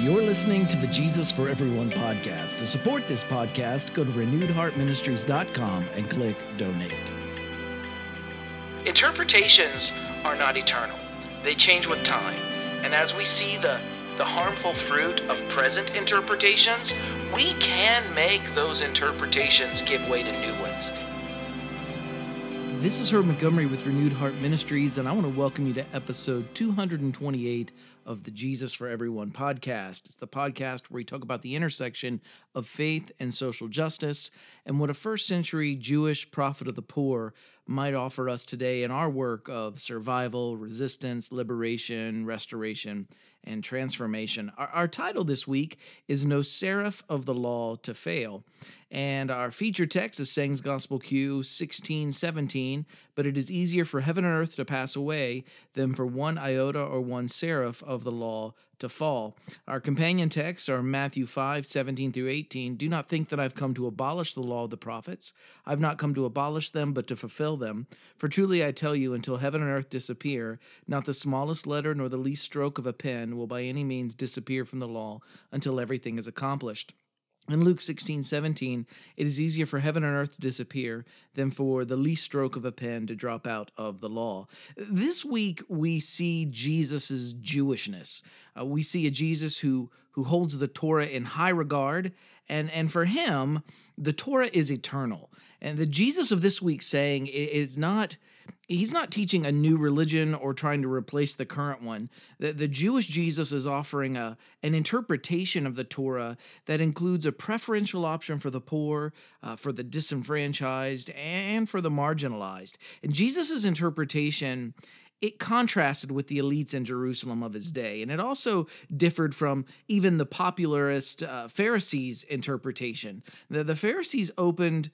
You're listening to the Jesus for Everyone podcast. To support this podcast, go to renewedheartministries.com and click donate. Interpretations are not eternal. They change with time. And as we see the the harmful fruit of present interpretations, we can make those interpretations give way to new ones. This is Herb Montgomery with Renewed Heart Ministries, and I want to welcome you to episode 228 of the Jesus for Everyone podcast. It's the podcast where we talk about the intersection of faith and social justice and what a first century Jewish prophet of the poor might offer us today in our work of survival, resistance, liberation, restoration, and transformation. Our, our title this week is No Serif of the Law to Fail. And our feature text is Sayings Gospel Q 16 17. But it is easier for heaven and earth to pass away than for one iota or one serif of the law to fall. Our companion texts are Matthew 5 17 through 18. Do not think that I've come to abolish the law of the prophets. I've not come to abolish them, but to fulfill them. For truly I tell you, until heaven and earth disappear, not the smallest letter nor the least stroke of a pen will by any means disappear from the law until everything is accomplished. In Luke 16, 17, it is easier for heaven and earth to disappear than for the least stroke of a pen to drop out of the law. This week, we see Jesus' Jewishness. Uh, we see a Jesus who, who holds the Torah in high regard, and, and for him, the Torah is eternal. And the Jesus of this week saying is not he's not teaching a new religion or trying to replace the current one. The, the Jewish Jesus is offering a an interpretation of the Torah that includes a preferential option for the poor, uh, for the disenfranchised, and for the marginalized. And Jesus' interpretation it contrasted with the elites in Jerusalem of his day, and it also differed from even the popularist uh, Pharisees' interpretation. The, the Pharisees opened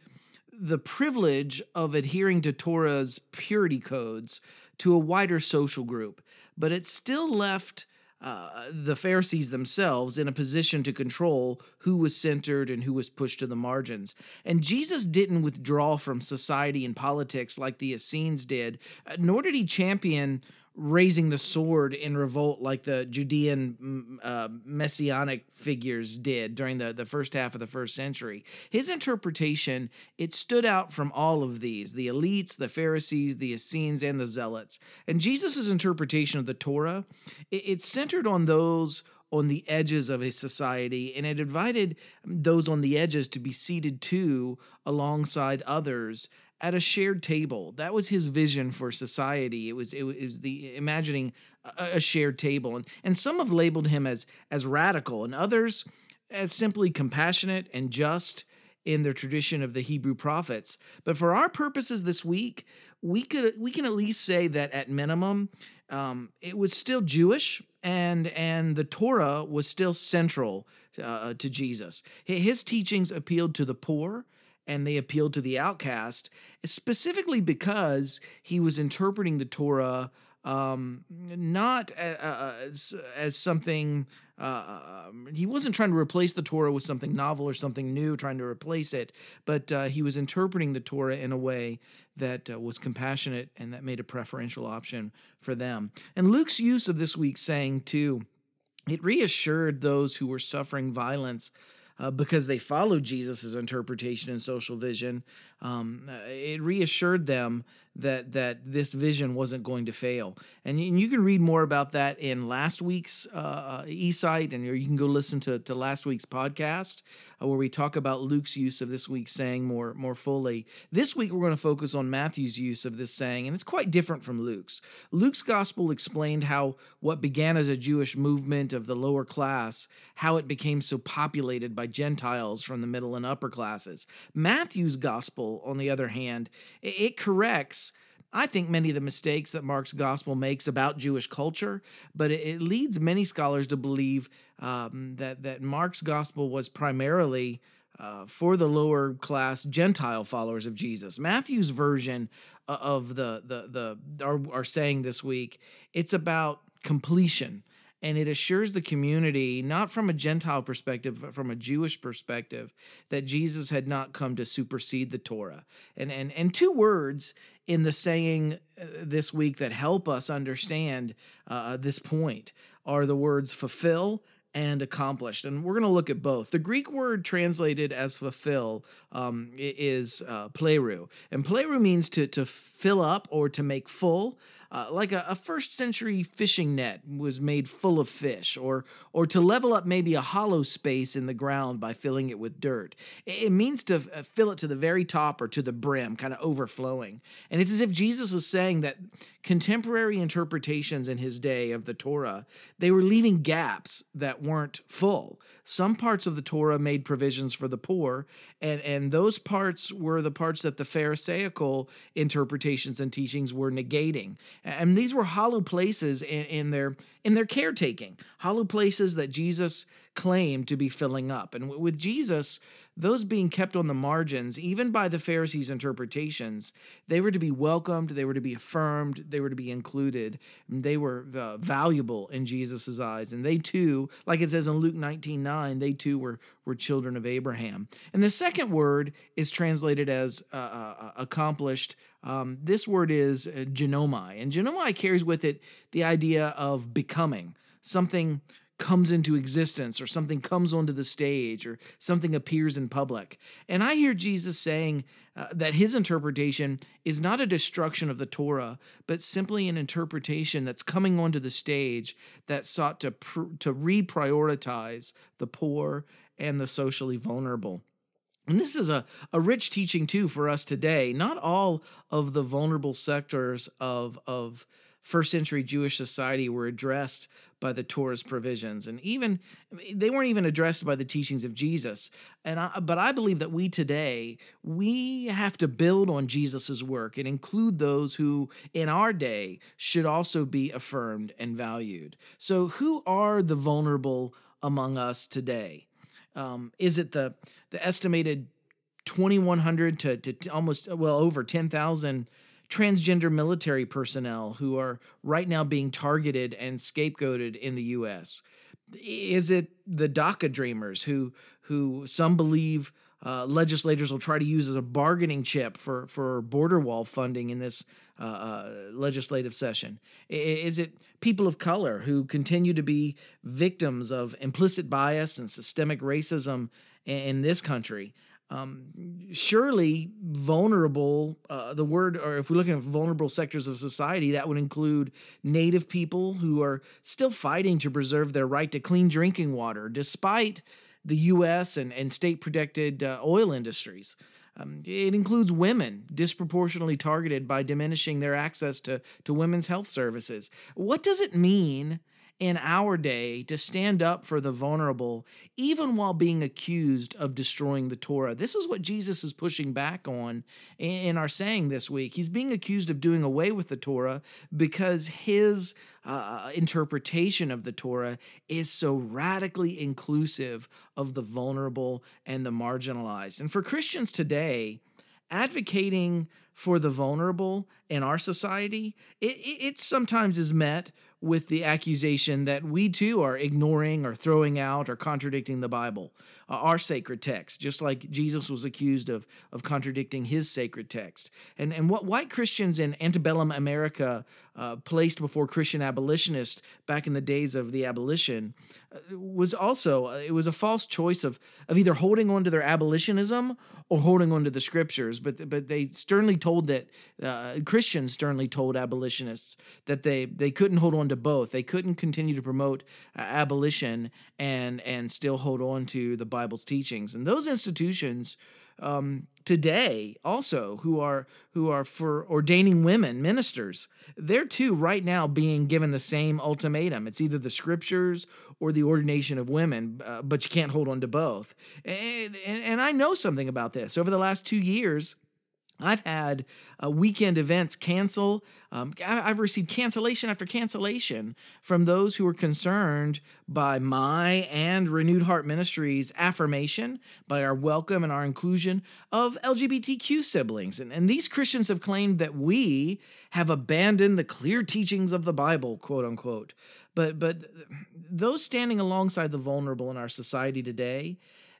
the privilege of adhering to Torah's purity codes to a wider social group, but it still left uh, the Pharisees themselves in a position to control who was centered and who was pushed to the margins. And Jesus didn't withdraw from society and politics like the Essenes did, uh, nor did he champion raising the sword in revolt like the Judean mm, uh, messianic figures did during the, the first half of the first century. His interpretation, it stood out from all of these, the elites, the Pharisees, the Essenes, and the Zealots. And Jesus' interpretation of the Torah, it, it centered on those on the edges of a society, and it invited those on the edges to be seated too alongside others at a shared table. That was his vision for society. It was it was the imagining a, a shared table, and and some have labeled him as as radical, and others as simply compassionate and just in their tradition of the Hebrew prophets. But for our purposes this week, we could we can at least say that at minimum, um, it was still Jewish, and and the Torah was still central uh, to Jesus. His teachings appealed to the poor and they appealed to the outcast, specifically because he was interpreting the Torah um, not as, as something. Uh, he wasn't trying to replace the Torah with something novel or something new, trying to replace it, but uh, he was interpreting the Torah in a way that uh, was compassionate and that made a preferential option for them. And Luke's use of this week's saying, too, it reassured those who were suffering violence uh, because they followed Jesus' interpretation and social vision, um, it reassured them that that this vision wasn't going to fail. And you, and you can read more about that in last week's uh, uh eSight, and you can go listen to, to last week's podcast uh, where we talk about Luke's use of this week's saying more more fully. This week we're going to focus on Matthew's use of this saying, and it's quite different from Luke's. Luke's gospel explained how what began as a Jewish movement of the lower class, how it became so populated by Gentiles from the middle and upper classes. Matthew's gospel gospel, on the other hand, it corrects. I think many of the mistakes that Mark's gospel makes about Jewish culture, but it, leads many scholars to believe um, that that Mark's gospel was primarily uh, for the lower class Gentile followers of Jesus. Matthew's version of the the the our saying this week, it's about completion and it assures the community, not from a Gentile perspective, but from a Jewish perspective, that Jesus had not come to supersede the Torah. And and and two words in the saying uh, this week that help us understand uh, this point are the words fulfill and accomplished. And we're going to look at both. The Greek word translated as fulfill um, is uh, pleroo. And pleroo means to, to fill up or to make full uh, like a, a, first century fishing net was made full of fish, or or to level up maybe a hollow space in the ground by filling it with dirt. It, means to uh, fill it to the very top or to the brim, kind of overflowing. And it's as if Jesus was saying that contemporary interpretations in his day of the Torah they were leaving gaps that weren't full. Some parts of the Torah made provisions for the poor, and and those parts were the parts that the Pharisaical interpretations and teachings were negating and these were hollow places in, in their in their caretaking hollow places that jesus claimed to be filling up. And with jesus those being kept on the margins even by the pharisees interpretations they were to be welcomed they were to be affirmed they were to be included. And they were uh, valuable in jesus' eyes. And they too like it says in luke 19 9 they too were were children of abraham. And the second word is translated as uh, uh, accomplished. Um, this word is uh, ginomai, and ginomai carries with it the idea of becoming something comes into existence or something comes onto the stage or something appears in public. And I hear Jesus saying uh, that his interpretation is not a destruction of the Torah, but simply an interpretation that's coming onto the stage that sought to pr- to reprioritize the poor and the socially vulnerable. And this is a, a rich teaching too for us today. Not all of the vulnerable sectors of, of first century Jewish society were addressed by the Torah's provisions. And even they weren't even addressed by the teachings of Jesus. And I, but I believe that we today, we have to build on Jesus's work and include those who in our day should also be affirmed and valued. So who are the vulnerable among us today? Um, is it the the estimated 2,100 to, to almost well over 10,000 transgender military personnel who are right now being targeted and scapegoated in the U.S.? Is it the DACA dreamers who who some believe uh, legislators will try to use as a bargaining chip for for border wall funding in this uh, uh, legislative session? Is it people of color who continue to be victims of implicit bias and systemic racism in this country? Um, surely vulnerable, uh, the word, or if we're looking at vulnerable sectors of society, that would include Native people who are still fighting to preserve their right to clean drinking water, despite the U.S. and, and state protected uh, oil industries. Um, it includes women disproportionately targeted by diminishing their access to, to women's health services. What does it mean in our day to stand up for the vulnerable, even while being accused of destroying the Torah. This is what Jesus is pushing back on in our saying this week. He's being accused of doing away with the Torah because his uh, interpretation of the Torah is so radically inclusive of the vulnerable and the marginalized. And for Christians today, advocating for the vulnerable in our society, it, it, sometimes is met with the accusation that we too are ignoring or throwing out or contradicting the Bible, uh, our sacred text, just like Jesus was accused of, of contradicting his sacred text. And, and what white Christians in antebellum America uh, placed before Christian abolitionists back in the days of the abolition uh, was also, uh, it was a false choice of, of either holding on to their abolitionism or holding on to the scriptures. But, but they sternly told that, uh, Christians sternly told abolitionists that they, they couldn't hold on to both. They couldn't continue to promote abolition and, and still hold on to the Bible's teachings. And those institutions um, today also who are who are for ordaining women ministers they're too right now being given the same ultimatum. It's either the scriptures or the ordination of women uh, but you can't hold on to both. And, and, and i know something about this. Over the last two years I've had uh, weekend events cancel. Um, I've received cancellation after cancellation from those who are concerned by my and Renewed Heart Ministries affirmation, by our welcome and our inclusion of LGBTQ siblings. And, and these Christians have claimed that we have abandoned the clear teachings of the Bible, quote unquote. But, but those standing alongside the vulnerable in our society today,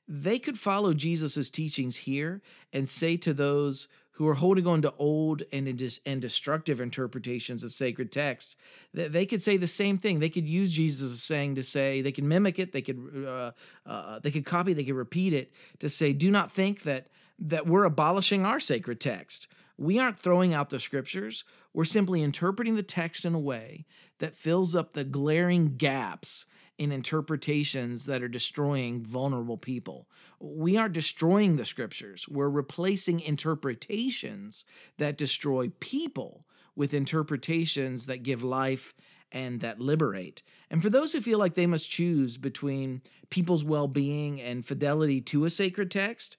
they could follow Jesus' teachings here and say to those who are holding on to old and and destructive interpretations of sacred texts, they could say the same thing. They could use Jesus' saying to say they could mimic it, they could uh, uh, they could copy, they could repeat it to say, "Do not think that that we're abolishing our sacred text. We aren't throwing out the scriptures. We're simply interpreting the text in a way that fills up the glaring gaps in interpretations that are destroying vulnerable people. We aren't destroying the scriptures, we're replacing interpretations that destroy people with interpretations that give life and that liberate. And for those who feel like they must choose between people's well being and fidelity to a sacred text,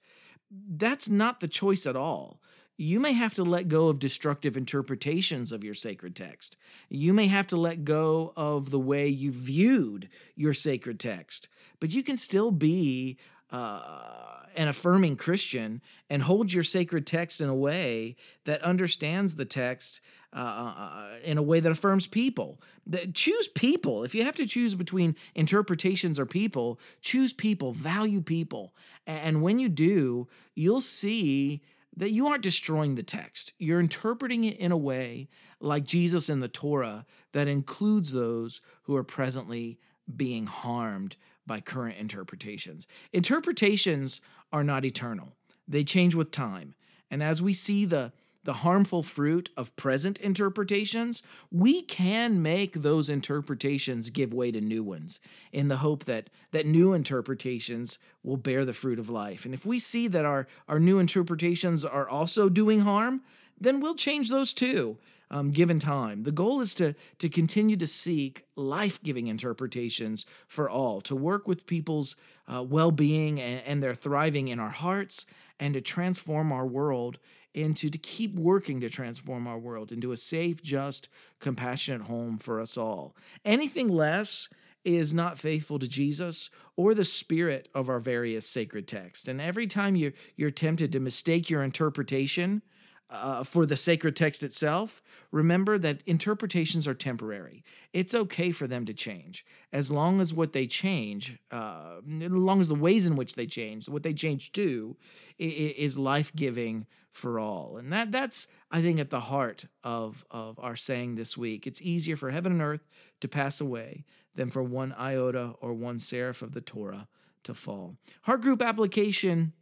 that's not the choice at all you may have to let go of destructive interpretations of your sacred text. You may have to let go of the way you viewed your sacred text, but you can still be uh, an affirming Christian and hold your sacred text in a way that understands the text uh, uh in a way that affirms people. Choose people. If you have to choose between interpretations or people, choose people, value people. And when you do, you'll see that you aren't destroying the text. You're interpreting it in a way like Jesus in the Torah that includes those who are presently being harmed by current interpretations. Interpretations are not eternal, they change with time. And as we see the the harmful fruit of present interpretations, we can make those interpretations give way to new ones in the hope that, that new interpretations will bear the fruit of life. And if we see that our, our new interpretations are also doing harm, then we'll change those too. Um, given time. The goal is to, to continue to seek life giving interpretations for all, to work with people's uh, well being and, and their thriving in our hearts, and to transform our world into to keep working to transform our world into a safe, just, compassionate home for us all. Anything less is not faithful to Jesus or the spirit of our various sacred texts. And every time you're, you're tempted to mistake your interpretation uh, for the sacred text itself, remember that interpretations are temporary. It's okay for them to change as long as what they change, uh, as long as the ways in which they change, what they change to, is life giving for all. And that that's I think at the heart of of our saying this week. It's easier for heaven and earth to pass away than for one iota or one serif of the Torah to fall. Heart group application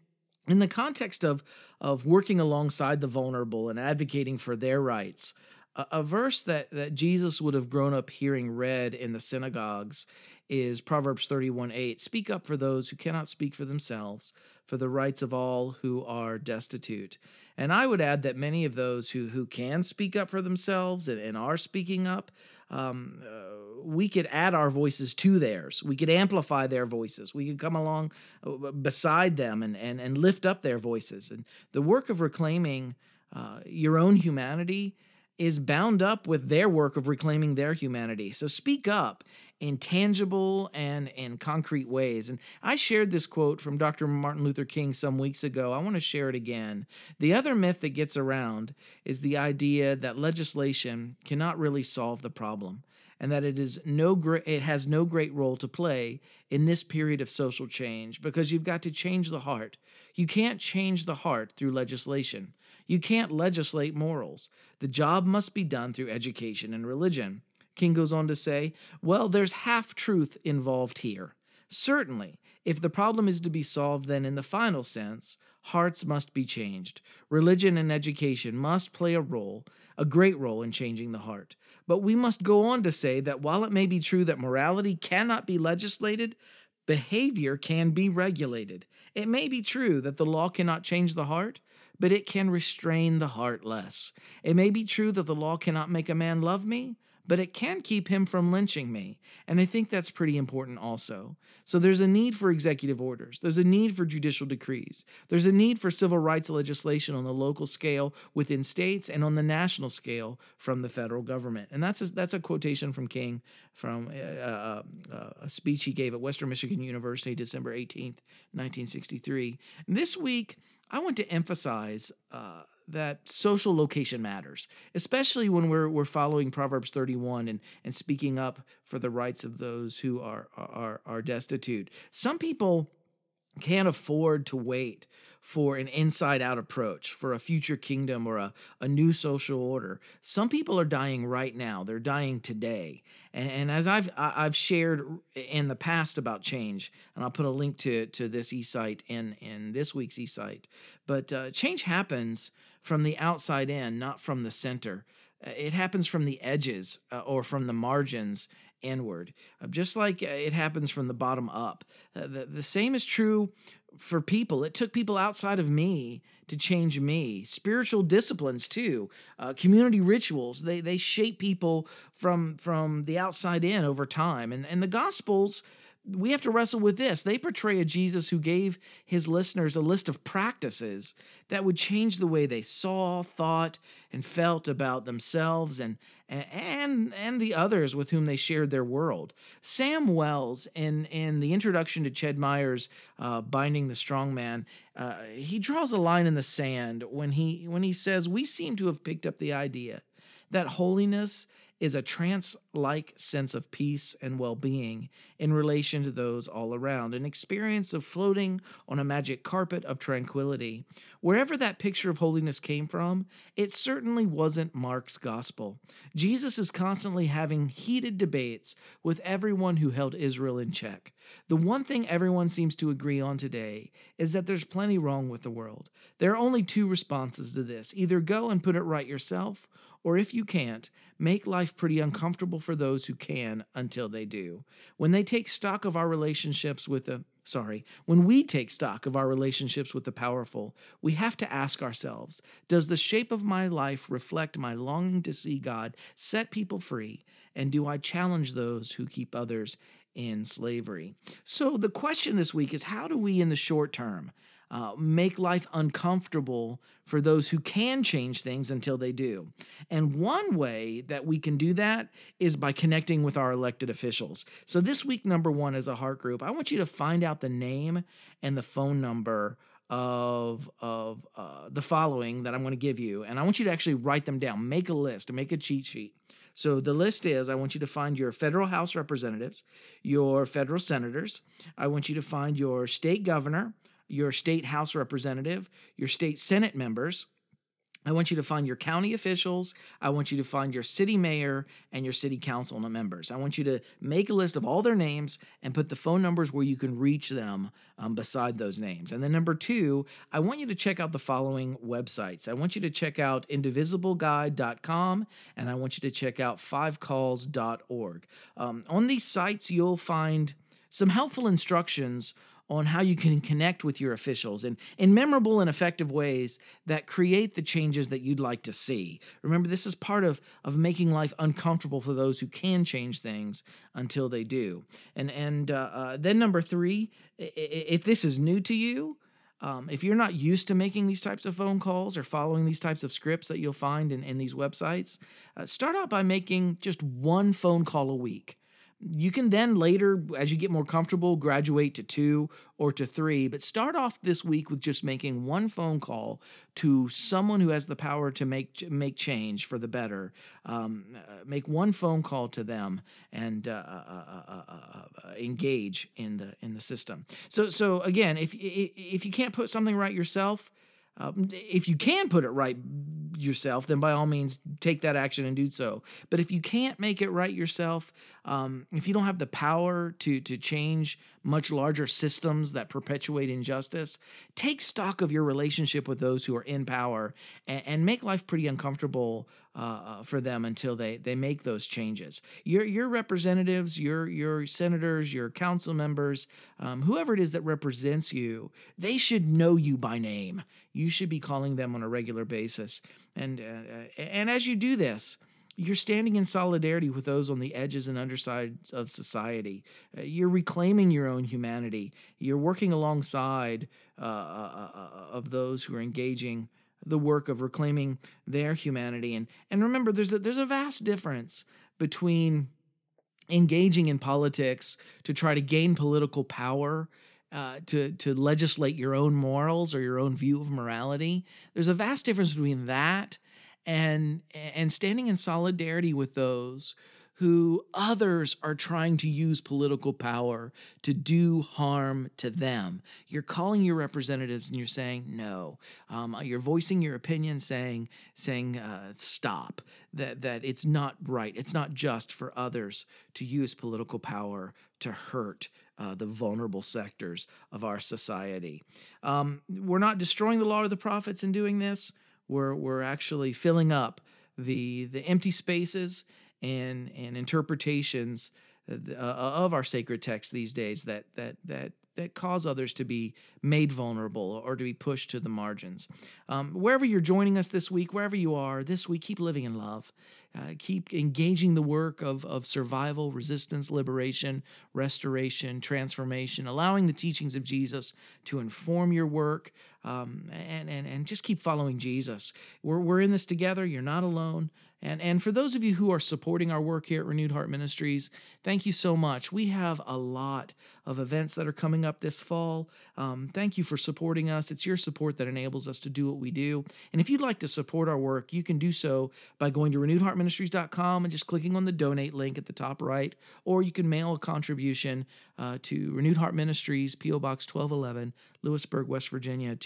in the context of of working alongside the vulnerable and advocating for their rights. A, a verse that that Jesus would have grown up hearing read in the synagogues is Proverbs 31 8. Speak up for those who cannot speak for themselves, for the rights of all who are destitute. And I would add that many of those who, who can speak up for themselves and, and are speaking up, um, uh, we could add our voices to theirs. We could amplify their voices. We could come along uh, beside them and, and, and lift up their voices. And the work of reclaiming uh, your own humanity is bound up with their work of reclaiming their humanity. So speak up in tangible and in concrete ways. And I shared this quote from Dr. Martin Luther King some weeks ago. I want to share it again. The other myth that gets around is the idea that legislation cannot really solve the problem and that it is no great it has no great role to play in this period of social change because you've got to change the heart. You can't change the heart through legislation. You can't legislate morals. The job must be done through education and religion. King goes on to say, Well, there's half truth involved here. Certainly, if the problem is to be solved, then in the final sense, hearts must be changed. Religion and education must play a role, a great role in changing the heart. But we must go on to say that while it may be true that morality cannot be legislated, behavior can be regulated. It may be true that the law cannot change the heart, but it can restrain the heart less. It may be true that the law cannot make a man love me, but it can keep him from lynching me. And I think that's pretty important also. So there's a need for executive orders, there's a need for judicial decrees, there's a need for civil rights legislation on the local scale within states and on the national scale from the federal government. And that's a, that's a quotation from King from uh, uh, uh a speech he gave at Western Michigan University December 18th, 1963. And this week, I want to emphasize uh, that social location matters, especially when we're we're following Proverbs 31 and and speaking up for the rights of those who are are are destitute. Some people can't afford to wait for an inside out approach, for a future kingdom or a, a new social order. Some people are dying right now. They're dying today. And, and as I've I've shared in the past about change, and I'll put a link to to this eSight in in this week's eSight. But uh, change happens from the outside in, not from the center. Uh, it happens from the edges uh, or from the margins inward, uh, just like uh, it happens from the bottom up. Uh, the, the same is true for people. It took people outside of me to change me. Spiritual disciplines too, uh, community rituals. They they shape people from from the outside in over time. And and the Gospels we have to wrestle with this. They portray a Jesus who gave his listeners a list of practices that would change the way they saw, thought, and felt about themselves and and and the others with whom they shared their world. Sam Wells, in in the introduction to Ched Myers' uh, "Binding the Strong Man," uh, he draws a line in the sand when he when he says, "We seem to have picked up the idea that holiness." is a trance like sense of peace and well being in relation to those all around, an experience of floating on a magic carpet of tranquility. Wherever that picture of holiness came from, it certainly wasn't Mark's gospel. Jesus is constantly having heated debates with everyone who held Israel in check. The one thing everyone seems to agree on today is that there's plenty wrong with the world. There are only two responses to this either go and put it right yourself, or if you can't, make life pretty uncomfortable for those who can until they do. When they take stock of our relationships with the sorry, when we take stock of our relationships with the powerful, we have to ask ourselves, does the shape of my life reflect my longing to see God set people free and do I challenge those who keep others in slavery? So the question this week is how do we in the short term uh, make life uncomfortable for those who can change things until they do. And one way that we can do that is by connecting with our elected officials. So, this week, number one, as a heart group, I want you to find out the name and the phone number of of uh, the following that I'm going to give you, and I want you to actually write them down. Make a list, make a cheat sheet. So the list is I want you to find your federal House representatives, your federal senators. I want you to find your state governor, your state House representative, your state Senate members. I want you to find your county officials. I want you to find your city mayor and your city council members. I want you to make a list of all their names and put the phone numbers where you can reach them um, beside those names. And then, number two, I want you to check out the following websites. I want you to check out indivisibleguide.com and I want you to check out fivecalls.org. Um, on these sites, you'll find some helpful instructions on how you can connect with your officials in, in memorable and effective ways that create the changes that you'd like to see. Remember, this is part of, of making life uncomfortable for those who can change things until they do. And, and uh, uh, then, number three, if this is new to you, um, if you're not used to making these types of phone calls or following these types of scripts that you'll find in, in these websites, uh, start out by making just one phone call a week. You can then later, as you get more comfortable, graduate to two or to three, but start off this week with just making one phone call to someone who has the power to make make change for the better. Um, uh, make one phone call to them and uh, uh, uh, uh engage in the in the system. So so again, if if you can't put something right yourself, um, if you can put it right yourself, then by all means take that action and do so. But if you can't make it right yourself, um, if you don't have the power to to change much larger systems that perpetuate injustice, take stock of your relationship with those who are in power and, and make life pretty uncomfortable uh, uh, for them until they they make those changes. Your your representatives, your your senators, your council members, um, whoever it is that represents you, they should know you by name. You should be calling them on a regular basis, and uh, and as you do this you're standing in solidarity with those on the edges and undersides of society. Uh, you're reclaiming your own humanity. You're working alongside uh, uh, uh, of those who are engaging the work of reclaiming their humanity. And and remember, there's a, there's a vast difference between engaging in politics to try to gain political power. Uh, to to legislate your own morals or your own view of morality, there's a vast difference between that and and standing in solidarity with those who others are trying to use political power to do harm to them. You're calling your representatives and you're saying no. Um, you're voicing your opinion, saying saying uh, stop. That that it's not right. It's not just for others to use political power to hurt uh, the vulnerable sectors of our society. Um, we're not destroying the law of the prophets in doing this. We're we're actually filling up the the empty spaces and and interpretations uh, of our sacred text these days that that that that cause others to be made vulnerable or to be pushed to the margins. Um, wherever you're joining us this week, wherever you are this week, keep living in love. Uh, keep engaging the work of, of survival, resistance, liberation, restoration, transformation, allowing the teachings of Jesus to inform your work, um, and, and, and just keep following Jesus. We're, we're in this together. You're not alone. And, and for those of you who are supporting our work here at Renewed Heart Ministries, thank you so much. We have a lot of events that are coming up this fall. Um, thank you for supporting us. It's your support that enables us to do what we do. And if you'd like to support our work, you can do so by going to renewedheartministries.com and just clicking on the donate link at the top right, or you can mail a contribution uh, to Renewed Heart Ministries, P.O. Box 1211, Lewisburg, West Virginia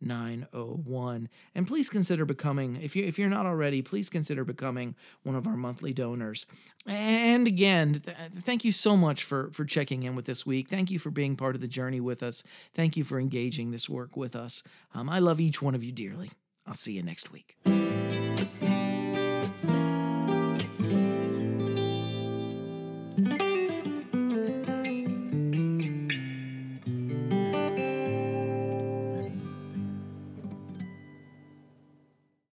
24901. And please consider becoming, if, you, if you're not already, please consider becoming one of our monthly donors. And again, th- thank you so much for, for checking in with this week. Thank you for being part of the journey with us. Thank you for engaging this work with us. Um, I love each one of you dearly. I'll see you next week.